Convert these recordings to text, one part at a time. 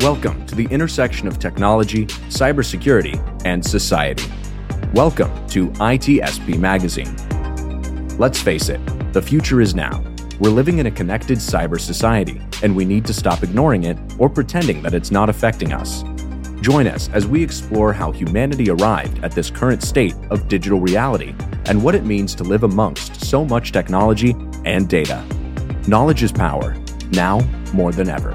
Welcome to the intersection of technology, cybersecurity, and society. Welcome to ITSPmagazine. Let's face it, the future is now. We're living in a connected cyber society, and we need to stop ignoring it or pretending that it's not affecting us. Join us as we explore how humanity arrived at this current state of digital reality and what it means to live amongst so much technology and data. Knowledge is power, now more than ever.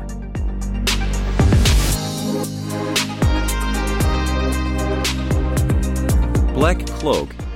BlackCloak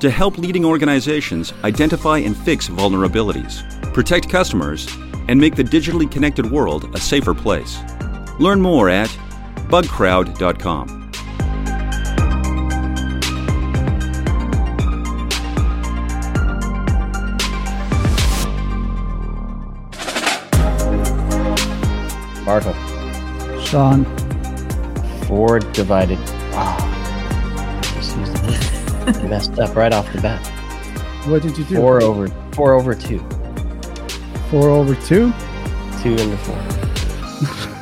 to help leading organizations identify and fix vulnerabilities, protect customers, and make the digitally connected world a safer place. Learn more at bugcrowd.com. Marco. Sean. Four divided. Messed up right off the bat. What did you do? Four over four over two. Four over two? Two into four.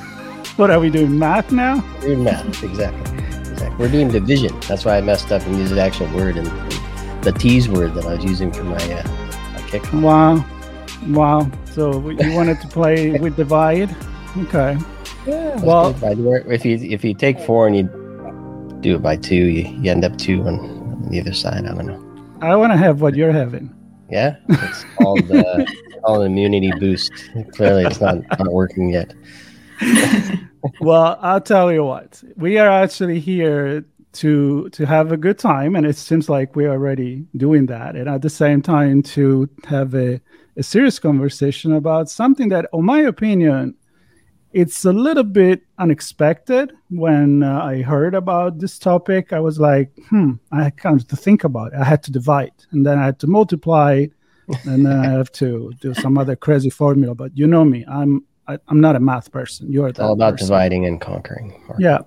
What are we doing? Math now? We're doing math, exactly. Exactly. We're doing division. That's why I messed up and used the actual word and the tease word that I was using for my uh, my kick. Wow. Wow. So you wanted to play with divide? Okay. Yeah. Well- if you if you take four and you do it by two, you, you end up two on, on the other side. I don't know. I want to have what you're having. Yeah, it's called uh, called an immunity boost. Clearly, it's not not working yet. well, I'll tell you what. We are actually here to to have a good time, and it seems like we're already doing that. And at the same time, to have a, a serious conversation about something that, in my opinion, it's a little bit unexpected. When uh, I heard about this topic, I was like, "Hmm." I had kind of to think about it. I had to divide, and then I had to multiply, and then I have to do some other crazy formula. But you know me, I'm I, I'm not a math person. You're It's all about person. dividing and conquering. Mark. Yeah,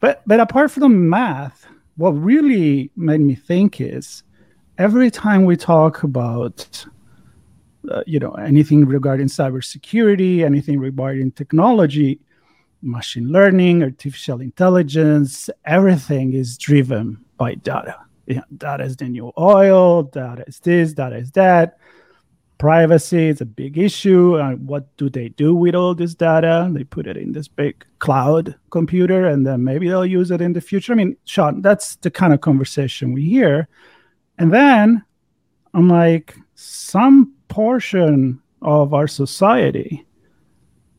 but but apart from math, what really made me think is every time we talk about uh, you know anything regarding cybersecurity, anything regarding technology, machine learning, artificial intelligence, everything is driven by data. Yeah, data is the new oil. Data is this. Data is that privacy is a big issue. Uh, what do they do with all this data? They put it in this big cloud computer, and then maybe they'll use it in the future. I mean, Sean, that's the kind of conversation we hear. And then I'm like, some portion of our society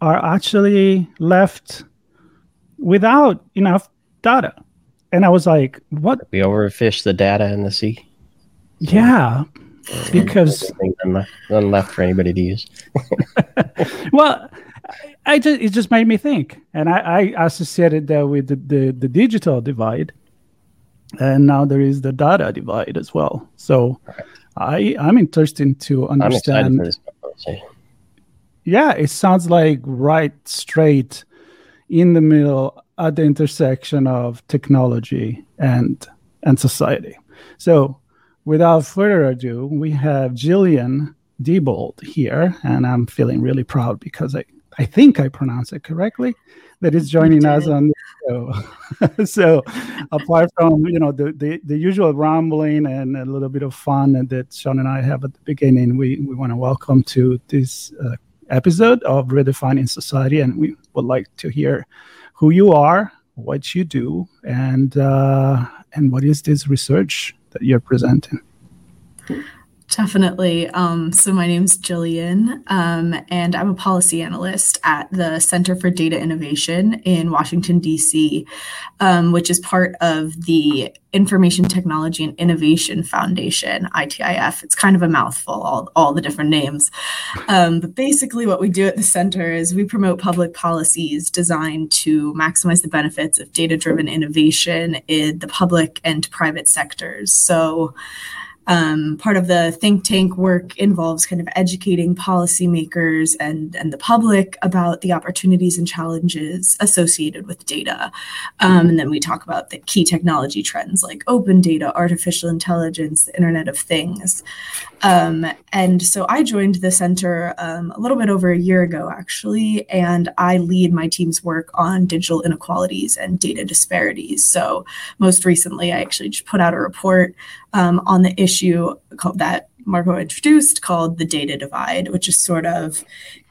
are actually left without enough data. And I was like, what? We overfish the data in the sea. Yeah, because none left, for anybody to use. well I- I just, it just made me think and i, I associated that with the, the, the digital divide and now there is the data divide as well so i i'm interested to I'm excited understand for this yeah it sounds like right straight in the middle at the intersection of technology and and society. So without further ado we have Gillian Diebold here and i'm feeling really proud because i i think i pronounced it correctly that is joining us on the show. So apart from you know the, the the usual rambling and a little bit of fun that sean and i have at the beginning we we want to welcome to this uh, episode of redefining society and we would like to hear who you are what you do and uh, and what is this research that you're presenting Definitely. Um, so my name's Gillian, um, and I'm a policy analyst at the Center for Data Innovation in Washington, D.C., um, which is part of the Information Technology and Innovation Foundation, ITIF. It's kind of a mouthful, all, all the different names. Um, but basically, what we do at the center is we promote public policies designed to maximize the benefits of data driven innovation in the public and private sectors. So, um, part of the think tank work involves kind of educating policymakers and, and the public about the opportunities and challenges associated with data. Um, and then we talk about the key technology trends like open data, artificial intelligence, the Internet of Things. Um, and so I joined the center um, a little bit over a year ago, actually, and I lead my team's work on digital inequalities and data disparities. So most recently, I actually just put out a report um, on the issue called, that Marco introduced called the data divide, which is sort of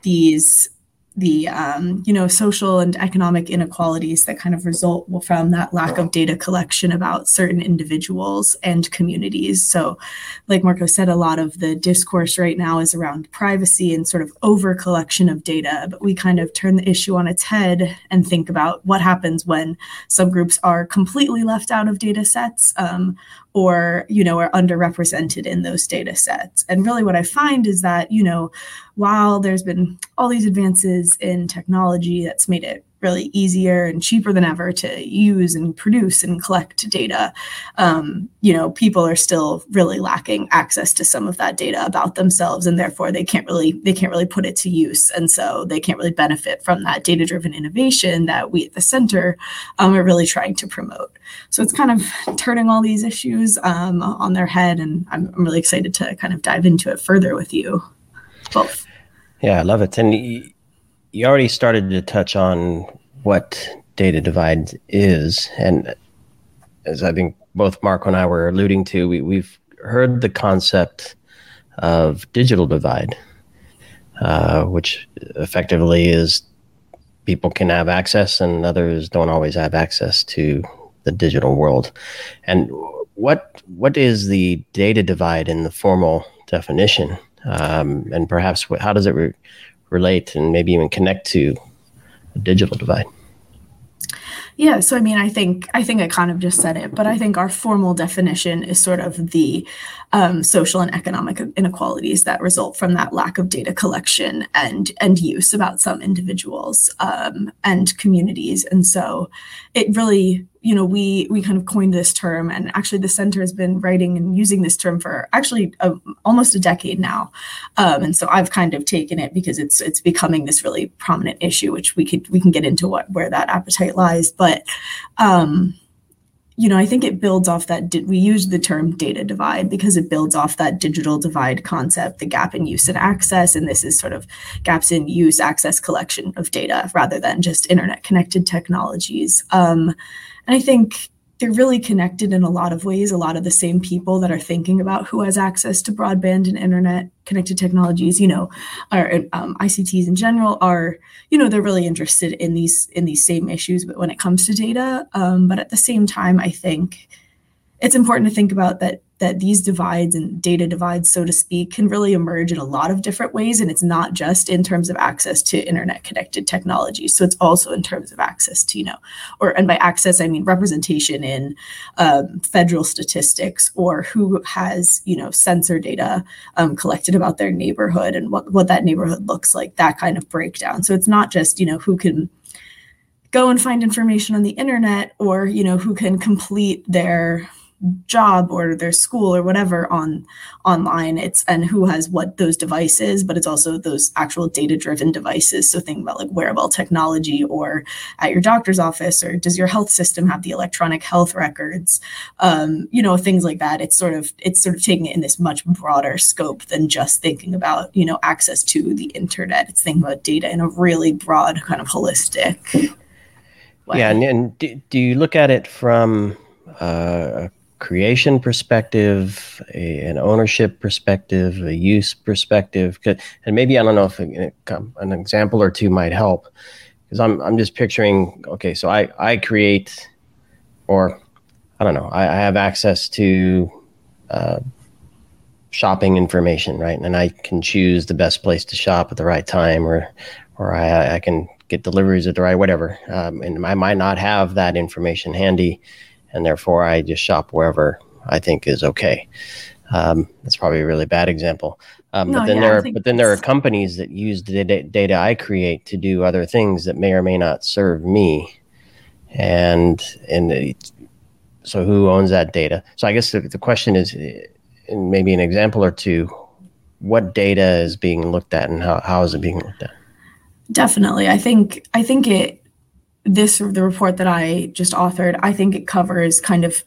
these the um, you know social and economic inequalities that kind of result from that lack of data collection about certain individuals and communities. So like marco said a lot of the discourse right now is around privacy and sort of over collection of data but we kind of turn the issue on its head and think about what happens when subgroups are completely left out of data sets. Um, or you know are underrepresented in those data sets. And really what i find is that you know while there's been all these advances in technology that's made it really easier and cheaper than ever to use and produce and collect data. Um, you know people are still really lacking access to some of that data about themselves and therefore they can't really they can't really put it to use. And so they can't really benefit from that data driven innovation that we at the center um, are really trying to promote. So it's kind of turning all these issues um, on their head and I'm, I'm really excited to kind of dive into it further with you both. Yeah, I love it. And you, you already started to touch on what data divide is. And as I think both Marco and I were alluding to, we, we've heard the concept of digital divide, uh, which effectively is people can have access and others don't always have access to the digital world. And what what is the data divide in the formal definition? um, and perhaps how does it re- relate and maybe even connect to a digital divide? Yeah, so I mean, I think I think I kind of just said it, but I think our formal definition is sort of the um, social and economic inequalities that result from that lack of data collection and and use about some individuals um, and communities, and so it really you know we we kind of coined this term and actually the center has been writing and using this term for actually a, almost a decade now. Um, and so i've kind of taken it because it's it's becoming this really prominent issue which we could we can get into what where that appetite lies. But um, you know, I think it builds off that. Di- we use the term data divide because it builds off that digital divide concept, the gap in use and access. And this is sort of gaps in use, access, collection of data rather than just internet connected technologies. Um, and I think they're really connected in a lot of ways. A lot of the same people that are thinking about who has access to broadband and internet connected technologies, you know, are um, ICTs in general are, you know, they're really interested in these in these same issues. But when it comes to data, um, but at the same time, I think it's important to think about that that these divides and data divides, so to speak, can really emerge in a lot of different ways. And it's not just in terms of access to internet connected technology. So it's also in terms of access to, you know, or, and by access, I mean representation in um, federal statistics or who has, you know, sensor data um, collected about their neighborhood and what, what that neighborhood looks like, that kind of breakdown. So it's not just, you know, who can go and find information on the internet or, you know, who can complete their job or their school or whatever on online. It's and who has what those devices but it's also those actual data driven devices. So think about like wearable technology or at your doctor's office or does your health system have the electronic health records? Um, you know things like that. It's sort of it's sort of taking it in this much broader scope than just thinking about you know access to the internet. It's thinking about data in a really broad kind of holistic way. yeah and, and do, do you look at it from uh, creation perspective, a, an ownership perspective, a use perspective, and maybe I don't know if an example or two might help, because I'm I'm just picturing. Okay, so I I create, or I don't know, I, I have access to uh, shopping information, right? And I can choose the best place to shop at the right time, or or I, I can get deliveries at the right whatever. Um, and I might not have that information handy, and therefore I just shop wherever I think is okay. Um, that's probably a really bad example. Um, no, but then yeah, there are but then there are companies that use the data, data I create to do other things that may or may not serve me, and and so who owns that data? So I guess the, the question is, maybe an example or two, what data is being looked at and how, how is it being looked at? Definitely. I think I think it this the report that I just authored, I think it covers kind of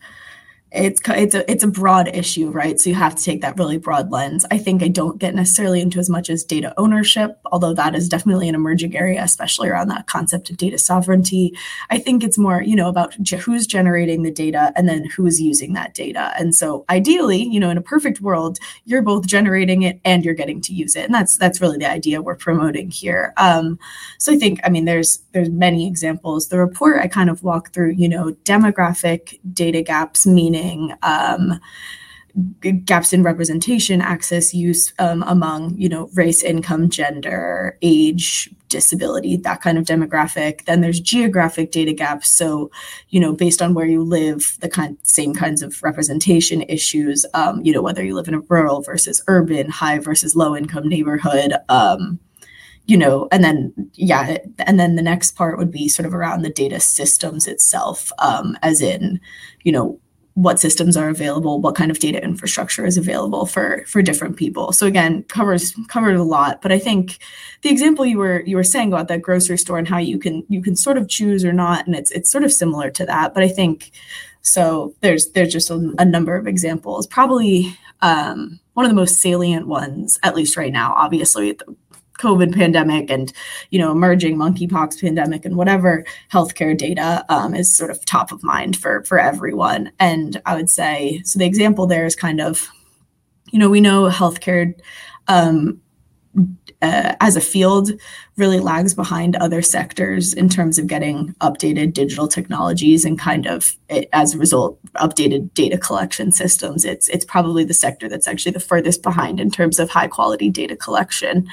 it's it's a it's a broad issue, right? So you have to take that really broad lens. I think I don't get necessarily into as much as data ownership, although that is definitely an emerging area, especially around that concept of data sovereignty. I think it's more, you know, about who's generating the data and then who's using that data. And so ideally, you know, in a perfect world, you're both generating it and you're getting to use it, and that's that's really the idea we're promoting here. Um, so I think, I mean, there's there's many examples. The report I kind of walk through, you know, demographic data gaps, meaning um, gaps in representation, access, use um, among you know race, income, gender, age, disability, that kind of demographic. Then there's geographic data gaps. So you know based on where you live, the kind same kinds of representation issues. Um, you know whether you live in a rural versus urban, high versus low income neighborhood. Um, you know, and then yeah, and then the next part would be sort of around the data systems itself, um, as in, you know, what systems are available, what kind of data infrastructure is available for for different people. So again, covers covered a lot. But I think the example you were you were saying about that grocery store and how you can you can sort of choose or not, and it's it's sort of similar to that. But I think so. There's there's just a, a number of examples. Probably um, one of the most salient ones, at least right now. Obviously, the COVID pandemic and you know emerging monkeypox pandemic and whatever healthcare data um, is sort of top of mind for for everyone. And I would say so. The example there is kind of, you know, we know healthcare. Um, uh, as a field really lags behind other sectors in terms of getting updated digital technologies and kind of it, as a result updated data collection systems it's it's probably the sector that's actually the furthest behind in terms of high quality data collection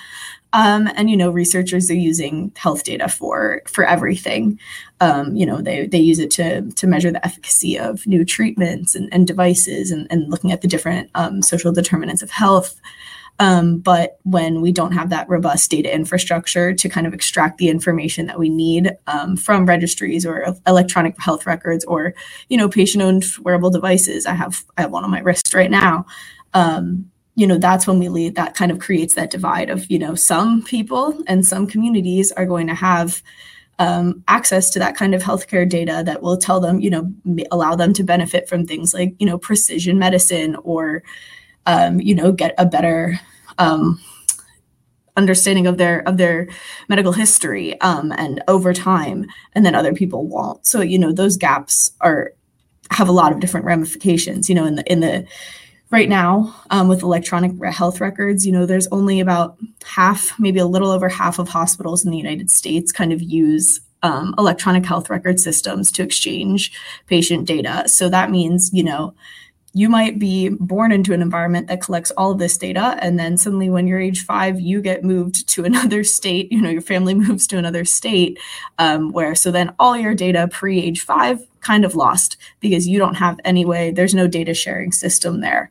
um, and you know, researchers are using health data for for everything. Um, you know, they they use it to to measure the efficacy of new treatments and, and devices and, and looking at the different um, social determinants of health. Um, but when we don't have that robust data infrastructure to kind of extract the information that we need um, from registries or electronic health records or you know patient-owned wearable devices, I have I have one on my wrist right now. Um, you know that's when we lead that kind of creates that divide of you know some people and some communities are going to have um, access to that kind of healthcare data that will tell them you know allow them to benefit from things like you know precision medicine or um, you know get a better um, understanding of their of their medical history um, and over time and then other people won't. So you know those gaps are have a lot of different ramifications you know in the in the right now um, with electronic health records you know there's only about half maybe a little over half of hospitals in the united states kind of use um, electronic health record systems to exchange patient data. So that means you know you might be born into an environment that collects all of this data and then suddenly when you're age five you get moved to another state you know your family moves to another state um, where so then all your data pre age five kind of lost because you don't have any way there's no data sharing system there.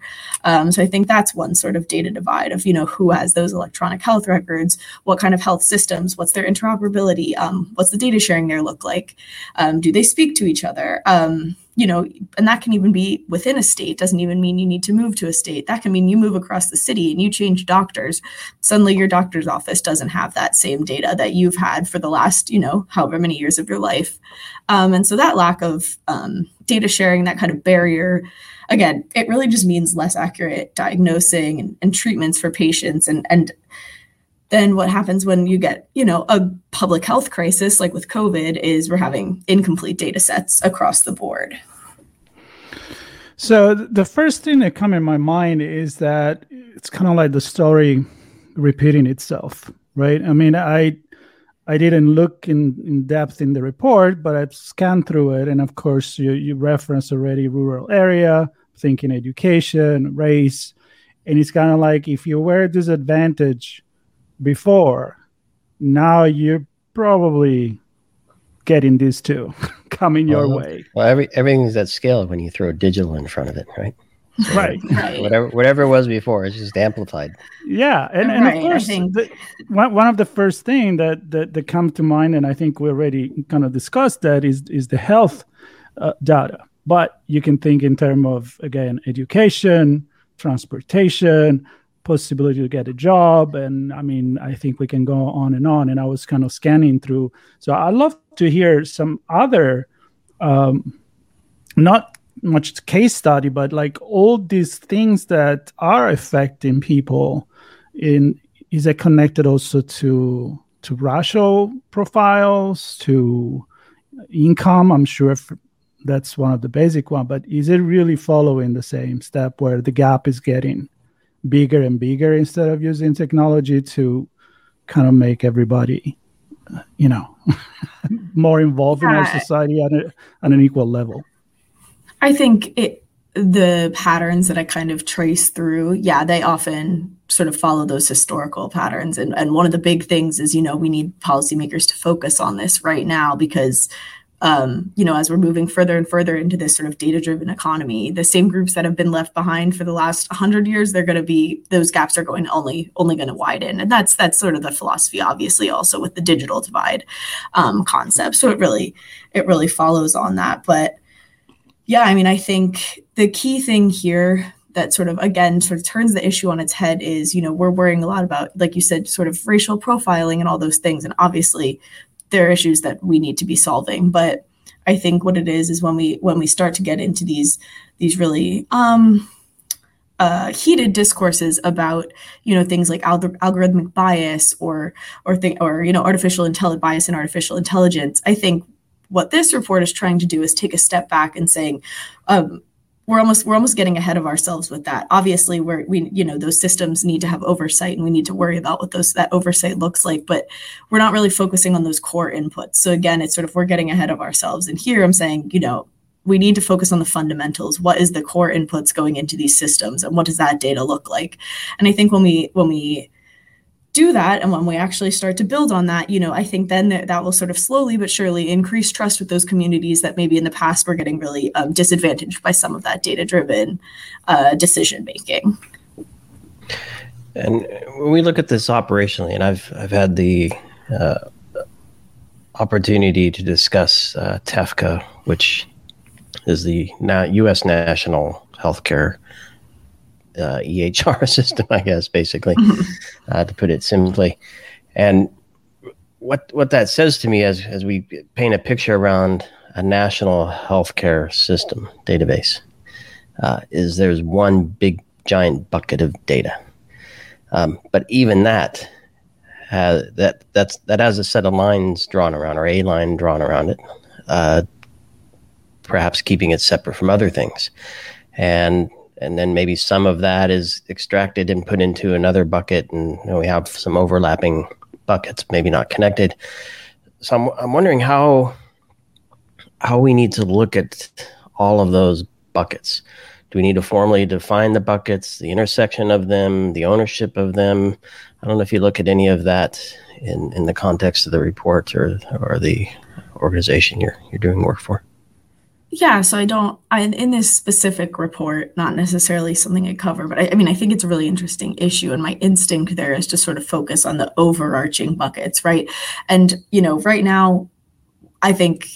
Um, so i think that's one sort of data divide of you know who has those electronic health records what kind of health systems what's their interoperability um, what's the data sharing there look like? Um, do they speak to each other? Um, you know, and that can even be within a state, doesn't even mean you need to move to a state. That can mean you move across the city and you change doctors. Suddenly your doctor's office doesn't have that same data that you've had for the last, you know, however many years of your life. Um, and so that lack of um, data sharing, that kind of barrier, again, it really just means less accurate diagnosing and, and treatments for patients and and then what happens when you get you know a public health crisis like with covid is we're having incomplete data sets across the board. So the first thing that come in my mind is that it's kind of like the story repeating itself right? I mean i i didn't look in, in depth in the report but i've scanned through it. And of course you, you reference already rural area thinking education race. And it's kind of like if you were disadvantaged before now you're probably getting these too coming your way well every everything's at scale when you throw digital in front of it right so right. right. Whatever whatever it was before, it's just amplified. Yeah, and, and right. of course, the, one, one of the first thing that, that that come to mind, and I think we already kind of discussed that is is the health uh, data. But you can think in terms of again education, transportation, possibility to get a job, and I mean I think we can go on and on. And I was kind of scanning through, so I love to hear some other. Um, not much case study, but like all these things that are affecting people in is it connected also to to racial profiles, to income? I'm sure that's one of the basic one, but is it really following the same step where the gap is getting bigger and bigger instead of using technology to kind of make everybody you know more involved yeah. in our society at, a, at an equal level I think it the patterns that I kind of trace through, yeah, they often sort of follow those historical patterns. And and one of the big things is, you know, we need policymakers to focus on this right now because um, you know, as we're moving further and further into this sort of data-driven economy, the same groups that have been left behind for the last 100 years, they're going to be those gaps are going only only going to widen, and that's that's sort of the philosophy, obviously, also with the digital divide um, concept. So it really it really follows on that, but yeah, I mean, I think the key thing here that sort of again sort of turns the issue on its head is you know we're worrying a lot about like you said sort of racial profiling and all those things. And obviously there are issues that we need to be solving. But i think what it is is when we when we start to get into these these really um uh, heated discourses about you know things like alg- algorithmic bias or or thing or you know artificial intelligence bias and artificial intelligence i think what this report is trying to do is take a step back and saying um, we're almost we're almost getting ahead of ourselves with that. Obviously we're we you know those systems need to have oversight and we need to worry about what those that oversight looks like but we're not really focusing on those core inputs. So again it's sort of we're getting ahead of ourselves. And here i'm saying you know we need to focus on the fundamentals. What is the core inputs going into these systems and what does that data look like? And i think when we when we do that and when we actually start to build on that you know i think then that, that will sort of slowly but surely increase trust with those communities that maybe in the past were getting really um, disadvantaged by some of that data driven uh, decision making and when we look at this operationally and i've i've had the uh, opportunity to discuss uh, TEFCA which is the us national healthcare uh, EHR system, I guess, basically, mm-hmm. uh, to put it simply. And what what that says to me as as we paint a picture around a national healthcare system database uh, is there's one big giant bucket of data, um, but even that has, that that's that has a set of lines drawn around or a line drawn around it, uh, perhaps keeping it separate from other things, and and then maybe some of that is extracted and put into another bucket and you know, we have some overlapping buckets maybe not connected. So I'm, I'm wondering how how we need to look at all of those buckets. Do we need to formally define the buckets the intersection of them the ownership of them? I don't know if you look at any of that in in the context of the report or or the organization you're you're doing work for yeah, so I don't, I, in this specific report, not necessarily something I cover, but I, I, mean, I think it's a really interesting issue. And my instinct there is to sort of focus on the overarching buckets, right? And, you know, right now, I think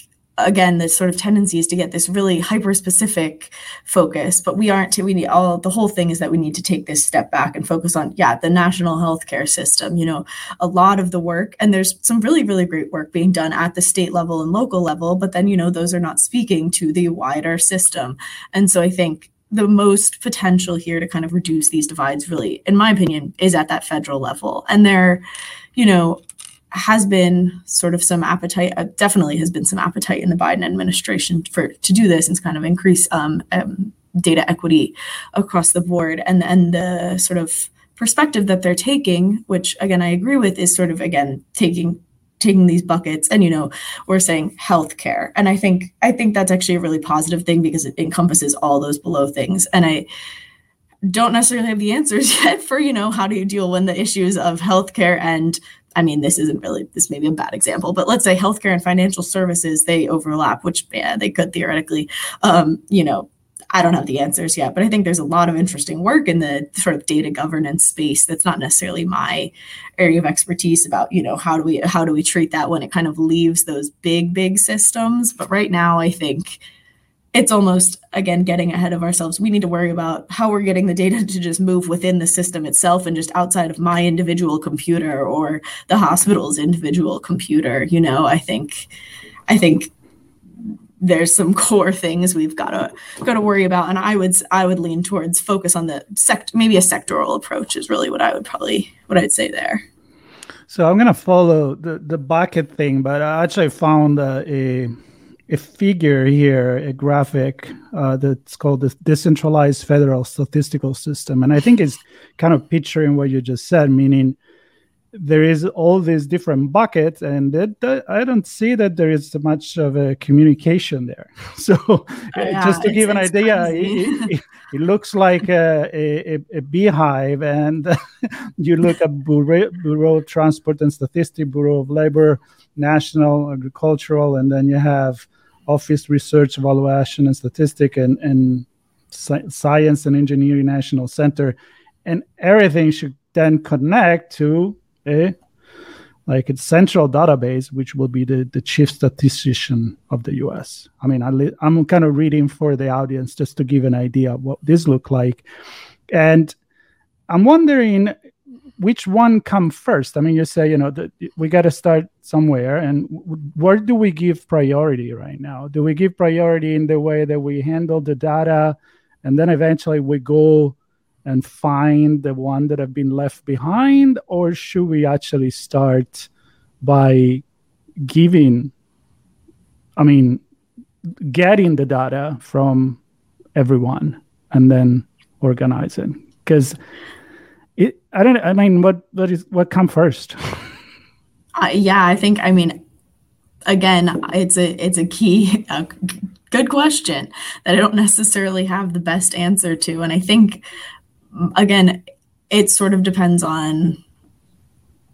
again this sort of tendency is to get this really hyper specific focus but we aren't to we need all the whole thing is that we need to take this step back and focus on yeah the national healthcare system you know a lot of the work and there's some really really great work being done at the state level and local level but then you know those are not speaking to the wider system. And so i think the most potential here to kind of reduce these divides really in my opinion is at that federal level. And there you know has been sort of some appetite, uh, definitely has been some appetite in the Biden administration for to do this and kind of increase um, um, data equity across the board. And and the sort of perspective that they're taking, which again I agree with, is sort of again taking taking these buckets and you know we're saying healthcare and i think i think that's actually a really positive thing because it encompasses all those below things and i don't necessarily have the answers yet for you know how do you deal when the issues of healthcare and I mean, this isn't really, this may be a bad example, but let's say healthcare and financial services, they overlap, which, yeah, they could theoretically, um, you know, I don't have the answers yet, but I think there's a lot of interesting work in the sort of data governance space that's not necessarily my area of expertise about, you know, how do we how do we treat that when it kind of leaves those big big systems, but right now I think it's almost again getting ahead of ourselves. We need to worry about how we're getting the data to just move within the system itself and just outside of my individual computer or the hospital's individual computer, you know, I think I think there's some core things we've got to got to worry about and i would i would lean towards focus on the sect maybe a sectoral approach is really what i would probably what i'd say there so i'm to follow the the bucket thing but i actually found uh, a a figure here a graphic uh, that's called the decentralized federal statistical system. And i think it's kind of picturing what you just said meaning there is all these different buckets and it, i don't see that there is much of a communication there. So oh, yeah, just to give an idea it, it, it, looks like a, a, a beehive and you look at bureau, bureau of transport and statistics bureau of labor national agricultural and then you have office research evaluation and statistic and, and science and engineering national center and everything should then connect to a like a central database, which will be the, the chief statistician of the US. I mean, I li- I'm kind of reading for the audience just to give an idea of what this look like. And I'm wondering which one come first. I mean, you say, you know, we got to start somewhere. And where do we give priority right now? Do we give priority in the way that we handle the data? And then eventually we go and find the one that have been left behind or should we actually start by giving i mean getting the data from everyone and then organizing because it i don't i mean what what is what come first? Uh, yeah i think i mean again it's a it's a key good question that i don't necessarily have the best answer to. And i think again, it sort of depends on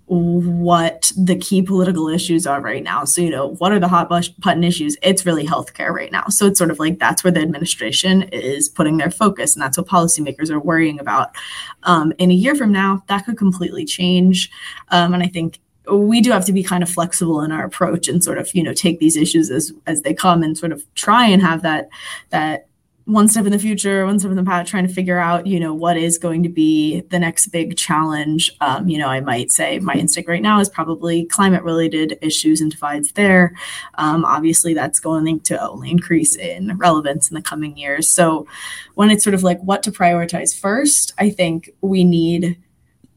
what the key political issues are right now. So, you know, what are the hot button issues? It's really healthcare right now. So it's sort of like that's where the administration is putting their focus, and that's what policymakers are worrying about. Um, in a year from now, that could completely change. Um, and I think we do have to be kind of flexible in our approach and sort of you know take these issues as as they come and sort of try and have that that one step in the future, one step in the past, trying to figure out, you know, what is going to be the next big challenge. Um, you know, I might say my instinct right now is probably climate related issues and divides there. Um, obviously, that's going to only increase in relevance in the coming years. So, when it's sort of like what to prioritize first, I think we need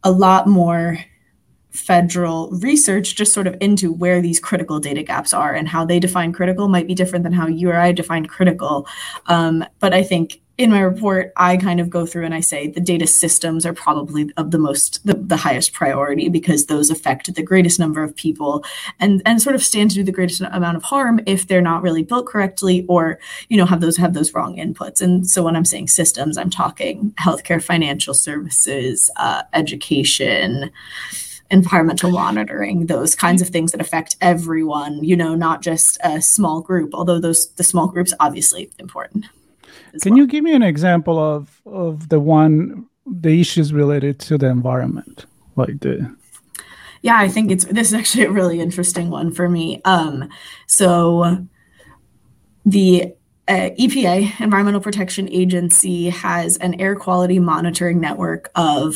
a lot more federal research just sort of into where these critical data gaps are and how they define critical might be different than how you or I define critical. Um, but I think in my report, I kind of go through and I say the data systems are probably of the most the, the highest priority because those affect the greatest number of people and and sort of stand to do the greatest amount of harm if they're not really built correctly or you know have those have those wrong inputs. And so when I'm saying systems, I'm talking healthcare, financial services, uh, education environmental monitoring, those kinds of things that affect everyone, you know, not just a small group, although those the small groups obviously important. Can well. you give me an example of of the one the issues related to the environment? Like the Yeah, I think it's this is actually a really interesting one for me. Um so the uh, EPA, Environmental Protection Agency, has an air quality monitoring network of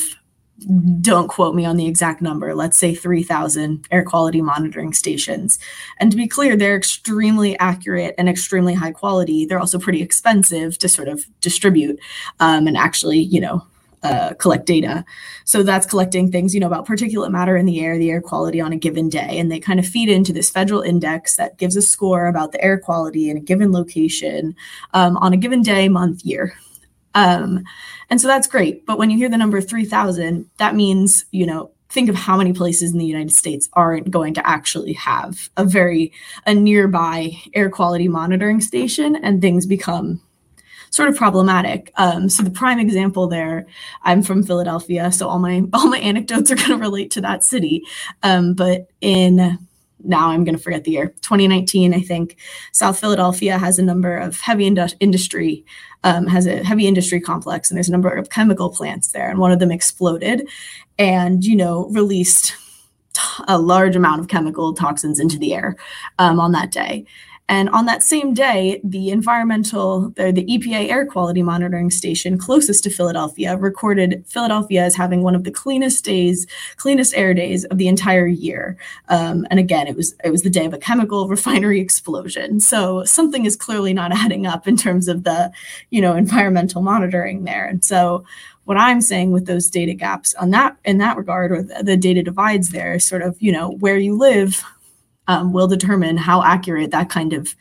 don't quote me on the exact number, let's say 3,000 air quality monitoring stations. And to be clear, they're extremely accurate and extremely high quality. They're also pretty expensive to sort of distribute um, and actually, you know, uh, collect data. So that's collecting things, you know, about particulate matter in the air, the air quality on a given day. And they kind of feed into this federal index that gives a score about the air quality in a given location um, on a given day, month, year. Um, and so that's great. But when you hear the number 3,000, that means, you know, think of how many places in the United States aren't going to actually have a very a nearby air quality monitoring station and things become sort of problematic. Um, so the prime example there, I'm from Philadelphia, so all my all my anecdotes are going to relate to that city. Um, but in now I'm going to forget the year 2019, I think South Philadelphia has a number of heavy indu- industry um, has a heavy industry complex, and there's a number of chemical plants there, and one of them exploded, and you know released a large amount of chemical toxins into the air um, on that day. And on that same day, the environmental, the, EPA air quality monitoring station closest to Philadelphia recorded Philadelphia as having one of the cleanest days, cleanest air days of the entire year. Um, and again, it was it was the day of a chemical refinery explosion. So something is clearly not adding up in terms of the, you know, environmental monitoring there. And so what I'm saying with those data gaps on that in that regard, or the, the data divides there, sort of, you know, where you live um, will determine how accurate that kind of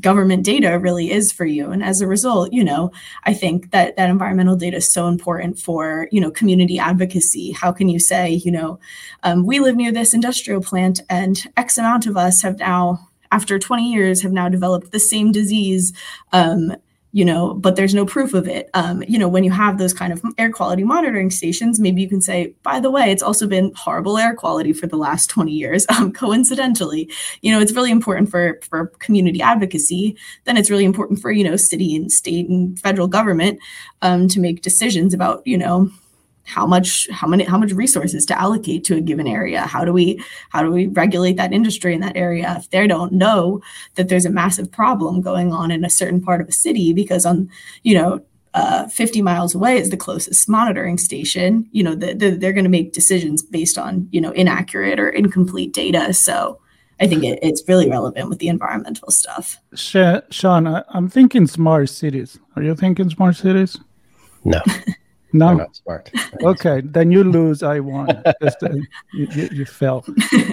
government data really is for you. And as a result you know i think that that environmental data is so important for you know community advocacy. How can you say you know um, we live near this industrial plant and x amount of us have now after 20 years have now developed the same disease um, you know, but there's no proof of it. Um, you know, when you have those kind of air quality monitoring stations, maybe you can say, by the way, it's also been horrible air quality for the last 20 years. Um, coincidentally, you know, it's really important for for community advocacy. Then it's really important for you know city and state and federal government um, to make decisions about you know how much how many how much resources to allocate to a given area how do we how do we regulate that industry in that area if they don't know that there's a massive problem going on in a certain part of a city because on you know uh, 50 miles away is the closest monitoring station you know the, the, they're going to make decisions based on you know inaccurate or incomplete data so I think it, it's really relevant with the environmental stuff. Sean, I, I'm thinking smart cities. Are you thinking smart cities? No. No, I'm not smart. okay, then you lose. I won. Just, uh, you, you, you fell.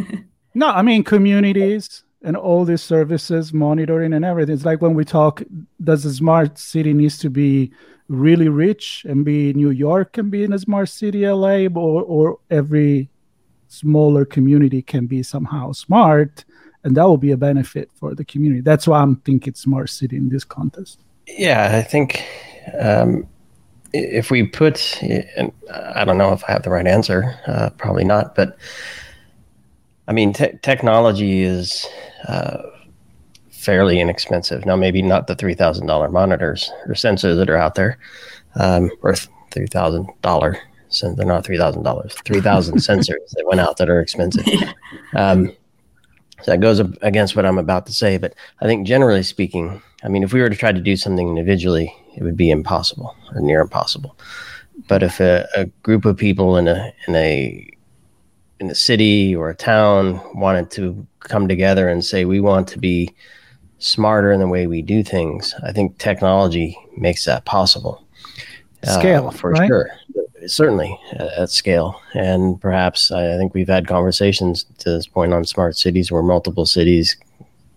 no, I mean communities and all these services, monitoring and everything. It's like when we talk, does a smart city needs to be really rich and be New York and be in a smart city, LA, or or every smaller community can be somehow smart, and that will be a benefit for the community. That's why I'm thinking it's smart city in this contest. Yeah, I think. Um, if we put, and I don't know if I have the right answer, uh, probably not, but I mean, te- technology is uh, fairly inexpensive. Now, maybe not the $3,000 monitors or sensors that are out there, um, or $3,000 since they're not $3,000, 3,000 sensors that went out that are expensive. Um, so that goes against what I'm about to say, but I think generally speaking, I mean, if we were to try to do something individually, it would be impossible or near impossible. But if a, a group of people in a in a in a city or a town wanted to come together and say we want to be smarter in the way we do things, I think technology makes that possible. Scale, uh, for right? sure, certainly uh, at scale. And perhaps I think we've had conversations to this point on smart cities where multiple cities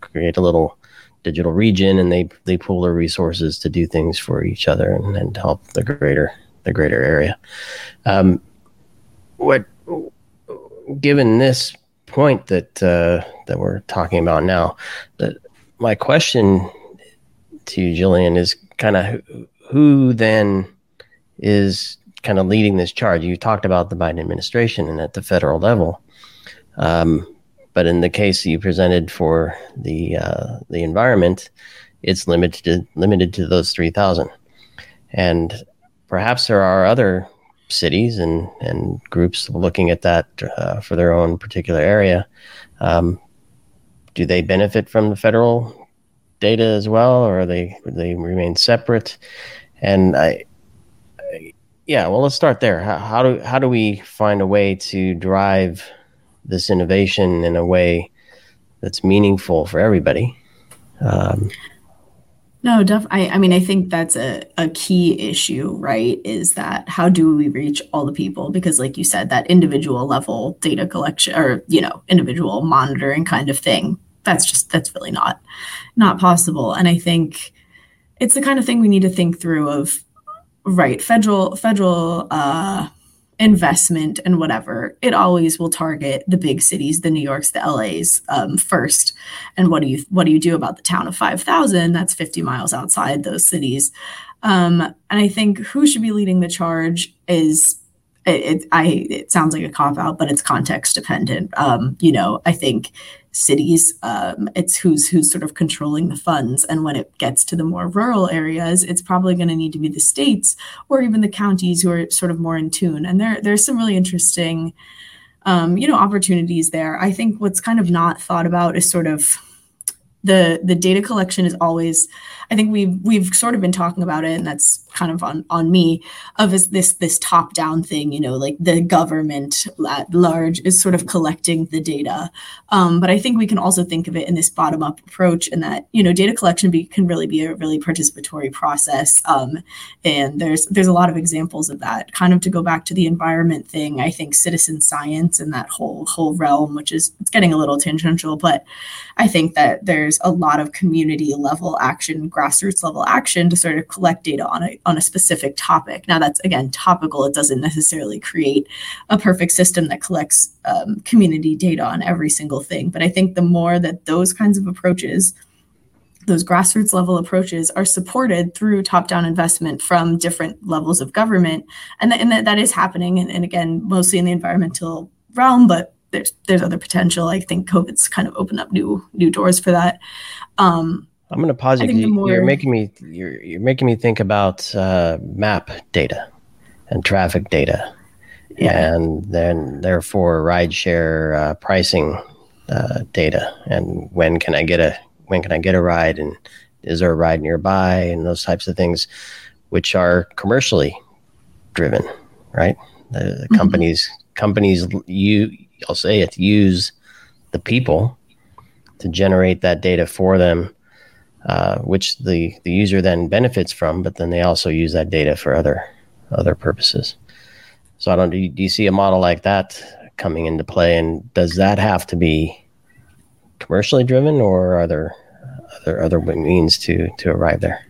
create a little digital region and they they pool their resources to do things for each other and, and help the greater the greater area um, what given this point that uh, that we're talking about now that my question to you, Gillian is kind of who, who then is kind of leading this charge you talked about the Biden administration and at the federal level um, but in the case you presented for the uh, the environment, it's limited to, limited to those three thousand, and perhaps there are other cities and and groups looking at that uh, for their own particular area. Um, do they benefit from the federal data as well, or they they remain separate? And I, I yeah, well, let's start there. How, how do how do we find a way to drive this innovation in a way that's meaningful for everybody. Um, no, def- I, I mean, I think that's a, a key issue, right? Is that how do we reach all the people? Because, like you said, that individual level data collection or, you know, individual monitoring kind of thing, that's just, that's really not, not possible. And I think it's the kind of thing we need to think through of, right, federal, federal, uh, investment and whatever, it always will target the big cities, the New Yorks, the LAs um, first. And what do you what do you do about the town of five thousand? That's fifty miles outside those cities. Um, and I think who should be leading the charge is it, it, I it sounds like a cop out, but it's context dependent. Um, you know, I think cities um, it's who's who's sort of controlling the funds, and when it gets to the more rural areas, it's probably going to need to be the states or even the counties who are sort of more in tune. And there there's some really interesting, um, you know, opportunities there. I think what's kind of not thought about is sort of the the data collection is always I think we've we've sort of been talking about it, and that's kind of on on me of is this this top down thing. You know, like the government at large is sort of collecting the data, um, but I think we can also think of it in this bottom up approach, and that you know data collection be, can really be a really participatory process. Um, and there's there's a lot of examples of that. Kind of to go back to the environment thing, I think citizen science and that whole whole realm, which is it's getting a little tangential, but I think that there's a lot of community level action grassroots level action to sort of collect data on a on a specific topic. Now that's again topical. It doesn't necessarily create a perfect system that collects um, community data on every single thing. But I think the more that those kinds of approaches those grassroots level approaches are supported through top-down investment from different levels of government and, that, and that, that is happening and, and again mostly in the environmental realm but there's there's other potential i think covid's kind of opened up new new doors for that um, I'm going to pause you. You, more... You're making me you're you're making me think about uh, map data and traffic data, yeah. and then therefore rideshare uh, pricing uh, data, and when can I get a when can I get a ride, and is there a ride nearby, and those types of things, which are commercially driven, right? The, the mm-hmm. companies companies you I'll say it use the people to generate that data for them uh, which the, the user then benefits from, but then they also use that data for other other purposes. So I don't. Do you, do you see a model like that coming into play, and does that have to be commercially driven, or are there other other means to to arrive there?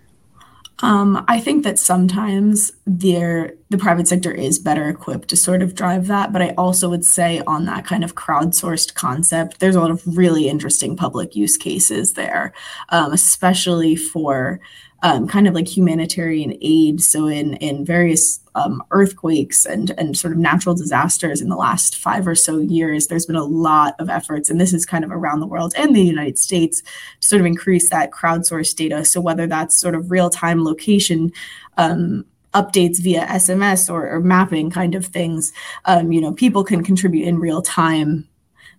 Um, I think that sometimes the private sector is better equipped to sort of drive that, but I also would say on that kind of crowdsourced concept, there's a lot of really interesting public use cases there, um, especially for um, kind of like humanitarian aid. So in in various um, earthquakes and and sort of natural disasters in the last five or so years, there's been a lot of efforts, and this is kind of around the world and the United States, to sort of increase that crowdsourced data. So whether that's sort of real time location. Um, updates via SMS or, or, mapping kind of things. Um, you know, people can contribute in real time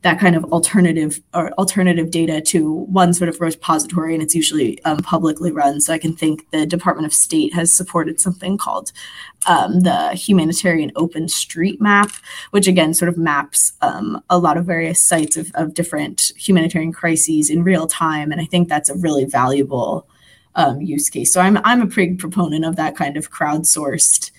that kind of alternative or alternative data to one sort of repository, and it's usually um, publicly run. So I can think the Department of State has supported something called um, the Humanitarian Open Street Map, which again sort of maps um, a lot of various sites of, of different humanitarian crises in real time, and I think that's a really valuable um, use case. So I'm I'm a big proponent of that kind of crowdsourced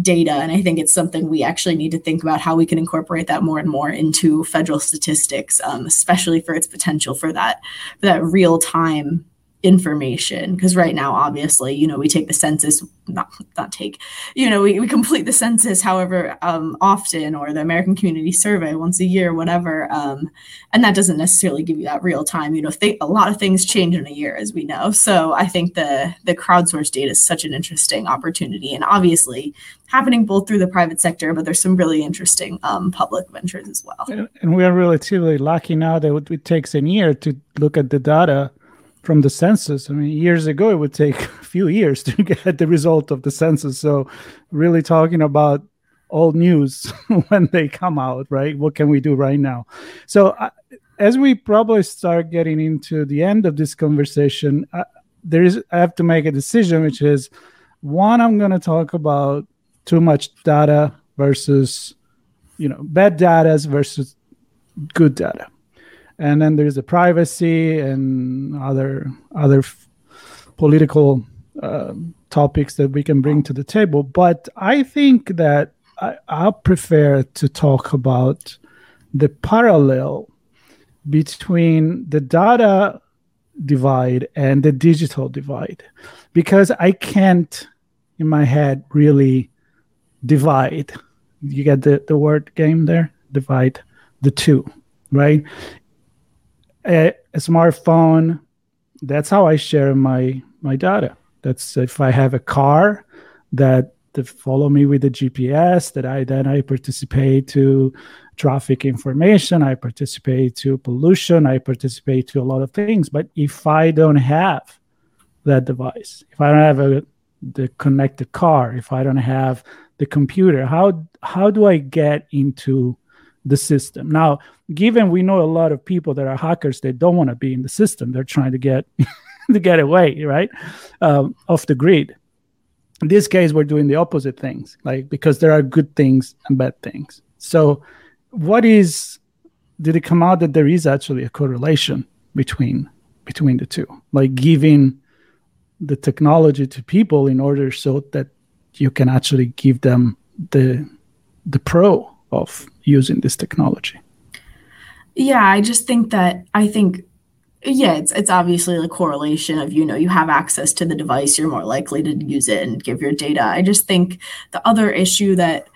data. And I think it's something we actually need to think about how we can incorporate that more and more into federal statistics, um, especially for its potential for that for that real time information because right now obviously you know we take the census not not take you know we, we complete the census however um, often or the american community survey once a year whatever um, and that doesn't necessarily give you that real time you know th- a lot of things change in a year as we know. So i think the the crowdsourced data is such an interesting opportunity and obviously happening both through the private sector but there's some really interesting um, public ventures as well. And, we are relatively lucky now that it takes a year to look at the data from the census. I mean, years ago, it would take a few years to get the result of the census. So, really talking about old news when they come out, right? What can we do right now? So, uh, as we probably start getting into the end of this conversation, uh, there is I have to make a decision, which is one, I'm going to talk about too much data versus, you know, bad data versus good data and then there's the privacy and other other f- political uh, topics that we can bring to the table. But I think that I, I prefer to talk about the parallel between the data divide and the digital divide because I can't in my head really divide. You get the, the word game there? Divide the two, right? A, a smartphone. That's how I share my my data. That's if I have a car that to follow me with the GPS that I then I participate to traffic information, I participate to pollution, I participate to a lot of things. But if I don't have that device, if I don't have a the connected car, if I don't have the computer, how how do I get into the system? Now, given we know a lot of people that are hackers, they don't want to be in the system. They're trying to get to get away, right, um, off the grid in this case we're doing the opposite things like because there are good things and bad things. So what is did it come out that there is actually a correlation between between the two? Like giving the technology to people in order so that you can actually give them the the pro of using this technology yeah i just think that i think yeah it's it's obviously the correlation of you know you have access to the device you're more likely to use it and give your data. I just think the other issue that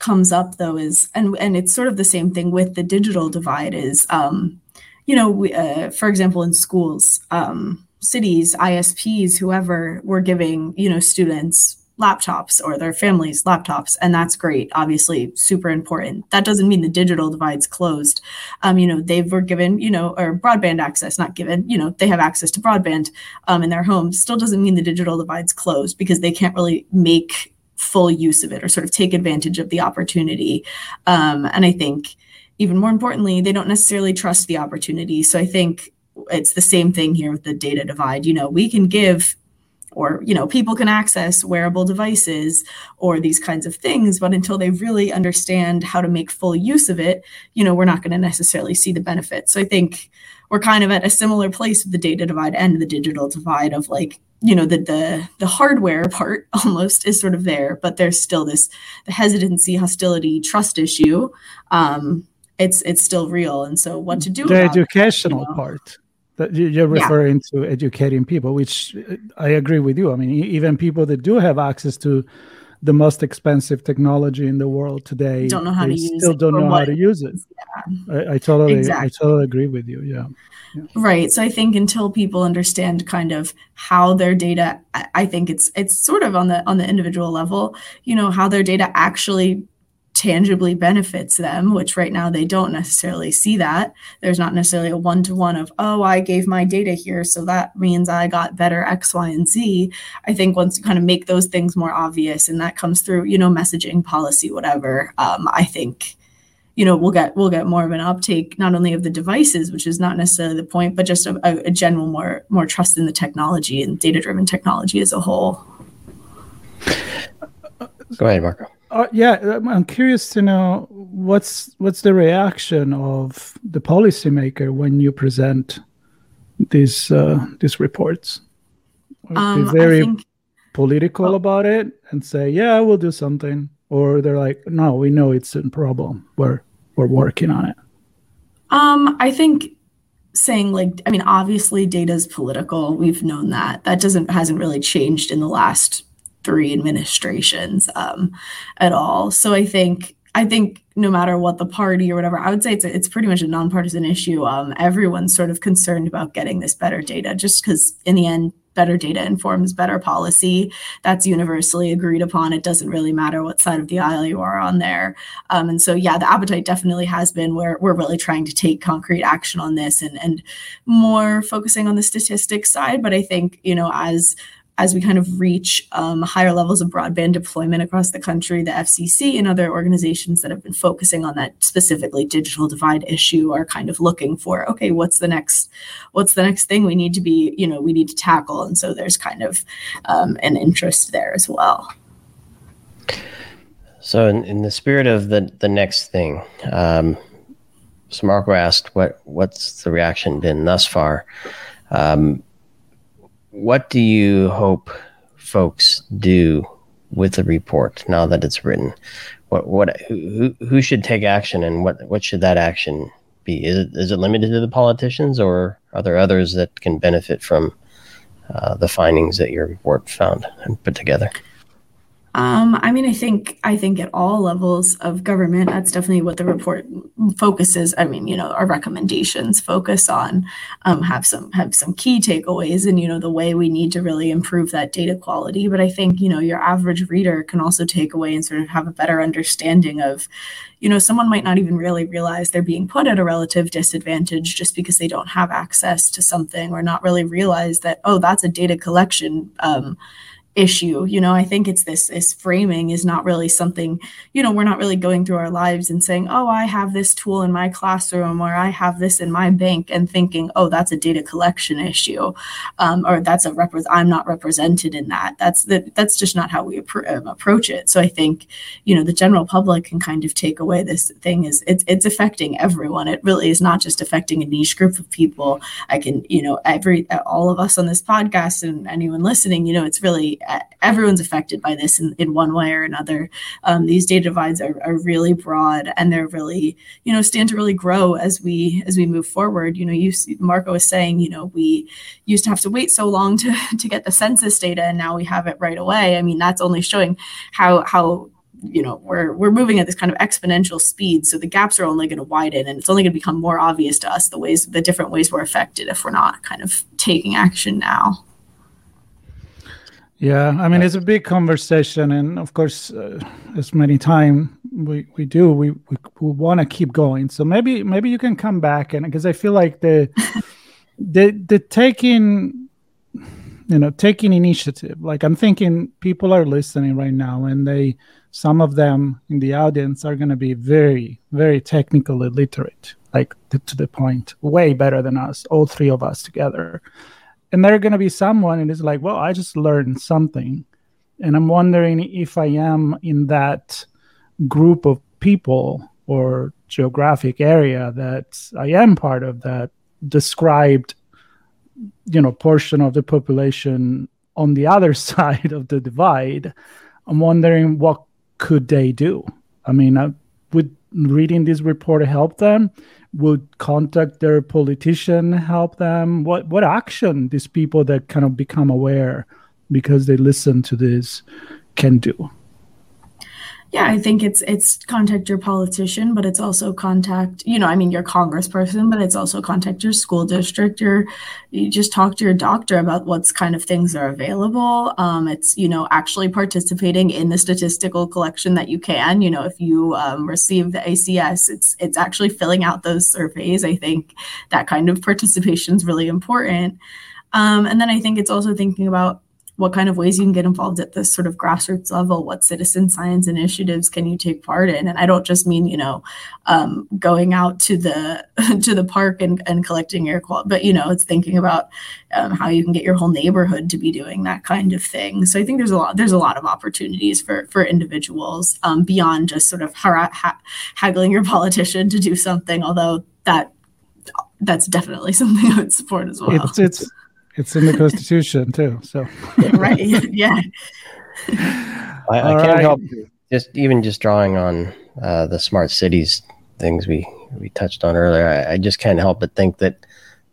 comes up though is and and it's sort of the same thing with the digital divide is um you know we, uh, for example in schools um cities ISPs whoever were giving you know students laptops or their families laptops and that's great obviously super important. That doesn't mean the digital divide's closed. Um, you know they were given you know or broadband access not given you know they have access to broadband um, in their homes still doesn't mean the digital divide's closed because they can't really make full use of it or sort of take advantage of the opportunity. Um, and i think even more importantly they don't necessarily trust the opportunity. So i think it's the same thing here with the data divide. You know we can give or you know people can access wearable devices or these kinds of things but until they really understand how to make full use of it you know we're not going to necessarily see the benefits. So i think we're kind of at a similar place with the data divide and the digital divide of like you know the the the hardware part almost is sort of there but there's still this the hesitancy hostility trust issue um it's it's still real. And so what to do the educational it, you know? part that you're referring yeah. to educating people which uh, i agree with you i mean even people that do have access to the most expensive technology in the world today don't know how to use still don't know what? how to use it yeah. I, I, totally exactly. i totally agree with you yeah. yeah. right so i think until people understand kind of how their data i think it's it's sort of on the on the individual level you know how their data actually tangibly benefits them, which right now they don't necessarily see that. There's not necessarily a one to one of, oh, I gave my data here, so that means I got better X, Y, and Z. I think once you kind of make those things more obvious and that comes through, you know, messaging, policy, whatever, um, I think you know we'll get we'll get more of an uptake not only of the devices which is not necessarily the point but just a, a general more more trust in the technology and data driven technology as a whole go ahead marco uh, yeah, I'm curious to know what's what's the reaction of the policymaker when you present these uh, these reports. Um, they very think, political oh. about it and say, "Yeah, we'll do something," or they're like, "No, we know it's a problem. We're we're working on it." Um, I think saying like, I mean, obviously, data is political. We've known that. That doesn't hasn't really changed in the last three administrations um, at all. So I think I think no matter what the party or whatever, I would say it's a, it's pretty much a nonpartisan issue. Um, everyone's sort of concerned about getting this better data, just because in the end, better data informs better policy. That's universally agreed upon. It doesn't really matter what side of the aisle you are on there. Um, and so, yeah, the appetite definitely has been where we're really trying to take concrete action on this and and more focusing on the statistics side. But I think you know as as we kind of reach um, higher levels of broadband deployment across the country, the FCC and other organizations that have been focusing on that specifically digital divide issue are kind of looking for, okay, what's the next, what's the next thing we need to be, you know, we need to tackle, and so there's kind of um, an interest there as well. So, in, in the spirit of the the next thing, um, so Marco asked, "What what's the reaction been thus far?" Um, what do you hope folks do with the report now that it's written? What what who who should take action and what what should that action be? Is it is it limited to the politicians or are there others that can benefit from uh, the findings that your report found and put together? Um, I mean, I think I think at all levels of government, that's definitely what the report focuses. I mean, you know, our recommendations focus on um, have some have some key takeaways, and you know, the way we need to really improve that data quality. But I think you know, your average reader can also take away and sort of have a better understanding of, you know, someone might not even really realize they're being put at a relative disadvantage just because they don't have access to something, or not really realize that oh, that's a data collection. Um, issue you know? I think it's this this framing is not really something you know we're not really going through our lives and saying oh i have this tool in my classroom or i have this in my bank and thinking oh that's a data collection issue um, or that's a rep i'm not represented in that. That's the, that's just not how we appro- um, approach it. So i think you know the general public can kind of take away this thing is it's it's affecting everyone. It really is not just affecting a niche group of people. I can you know every all of us on this podcast and anyone listening you know it's really everyone's affected by this in, in one way or another. Um, these data divides are, are really broad and they're really, you know, stand to really grow as we as we move forward. You know, you Marco was saying, you know, we used to have to wait so long to to get the census data, and now we have it right away. I mean, that's only showing how how you know we're we're moving at this kind of exponential speed so the gaps are only going to widen and it's only going to become more obvious to us the ways the different ways we're affected if we're not kind of taking action now yeah, I mean it's a big conversation, and of course, uh, as many time we, we do, we we, we want to keep going. So maybe maybe you can come back and because I feel like the the the taking you know taking initiative. Like I'm thinking people are listening right now, and they some of them in the audience are going to be very very technically literate, like to, to the point, way better than us, all three of us together and there are going to be someone and it's like well i just learned something. And i'm wondering if i am in that group of people or geographic area that i am part of that described you know portion of the population on the other side of the divide. I'm wondering what could they do? I mean I, would reading this report help them would contact their politician help them? What what action these people that kind of become aware because they listen to this can do yeah. I think it's it's contact your politician but it's also contact you know i mean your congressperson but it's also contact your school district. Your you just talk to your doctor about what's kind of things are available. Um, it's you know actually participating in the statistical collection that you can. You know if you um, receive the ACS it's it's actually filling out those surveys. I think that kind of participation is really important. Um, and then i think it's also thinking about what kind of ways you can get involved at this sort of grassroots level what citizen science initiatives can you take part in? And i don't just mean you know um, going out to the to the park and, and collecting air quality but you know it's thinking about um, how you can get your whole neighborhood to be doing that kind of thing. So i think there's a lot there's a lot of opportunities for for individuals um, beyond just sort of ha- ha- haggling your politician to do something although that that's definitely something i would support as well. It's, it's it's in the Constitution too. So right, yeah. I, I can't right. help just even just drawing on uh, the smart cities things we we touched on earlier. I, I just can't help but think that,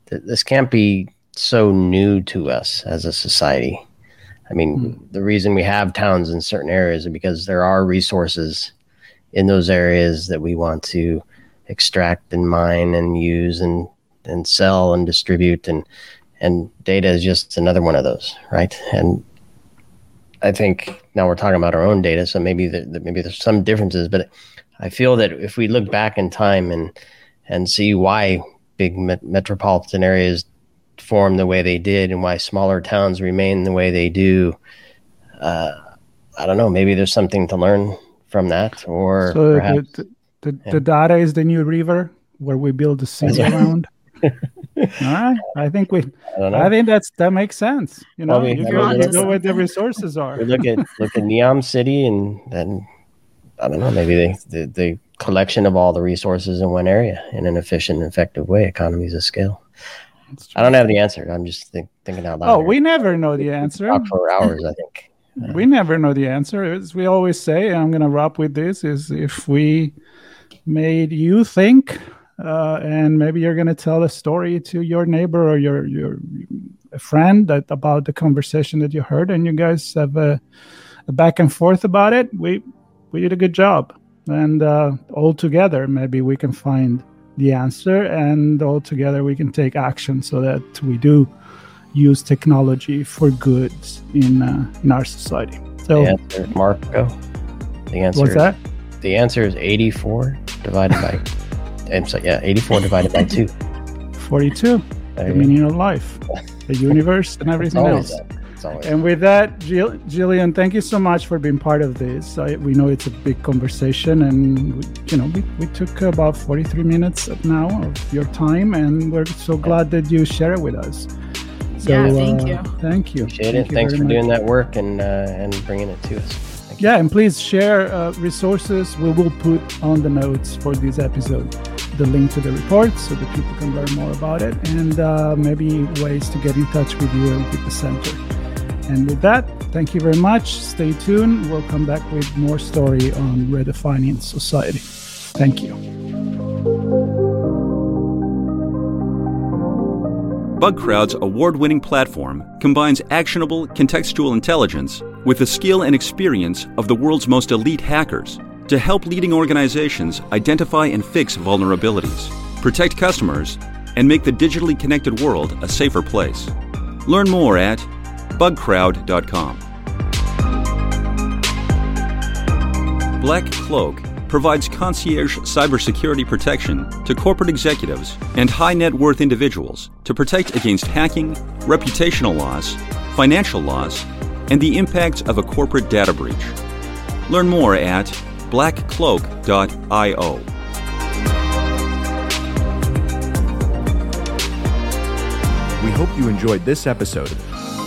that this can't be so new to us as a society. I mean, mm. the reason we have towns in certain areas is because there are resources in those areas that we want to extract and mine and use and and sell and distribute and and data is just another one of those, right? And I think now we're talking about our own data, so maybe the, the, maybe there's some differences, but I feel that if we look back in time and and see why big met- metropolitan areas form the way they did and why smaller towns remain the way they do, uh, I don't know. Maybe there's something to learn from that, or so perhaps, the, the, yeah. the, data is the new river where we build the city around. All right. I think we. I, I, think that's that makes sense. You know, well, we, you go, go where the resources are. We look at look at Neom City, and then I don't know. Maybe they, the the collection of all the resources in one area in an efficient and effective way, economies of scale. I don't have the answer. I'm just think, thinking out loud. Oh, here. we never know the answer. Talk for hours, I think. Uh, we never know the answer. As we always say, I'm going to wrap with this: is if we made you think uh, and maybe you're going to tell a story to your neighbor or your your friend that about the conversation that you heard, and you guys have a back and forth about it, we we did a good job. And uh, all together, maybe we can find the answer, and all together we can take action so that we do use technology for good in uh, in our society. So, the answer, Marco. The answer. What's that? The answer is 84 divided by. I'm sorry, yeah, 84 divided by two. 42. the meaning of life, the universe, and everything else. And with that, Jill, Gillian, thank you so much for being part of this. I, we know it's a big conversation, and we, you know we, we took about 43 minutes now of your time, and we're so glad that you share it with us. So, yeah, thank uh, you. Thank you. Appreciate thank it. Thanks for much. doing that work and uh, and bringing it to us. Yeah, and please share uh, resources. We will put on the notes for this episode the link to the report so that people can learn more about it and uh, maybe ways to get in touch with you and with the center. And with that, thank you very much. Stay tuned. We'll come back with more story on redefining society. Thank you. Bugcrowd's award winning platform combines actionable contextual intelligence with the skill and experience of the world's most elite hackers to help leading organizations identify and fix vulnerabilities, protect customers, and make the digitally connected world a safer place. Learn more at bugcrowd.com. BlackCloak provides concierge cybersecurity protection to corporate executives and high net worth individuals to protect against hacking, reputational loss, financial loss, and the impacts of a corporate data breach. Learn more at blackcloak.io. We hope you enjoyed this episode.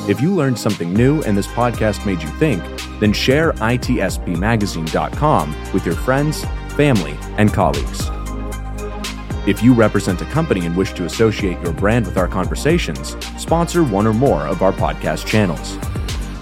If you learned something new and this podcast made you think, then share itspmagazine.com with your friends, family, and colleagues. If you represent a company and wish to associate your brand with our conversations, sponsor one or more of our podcast channels.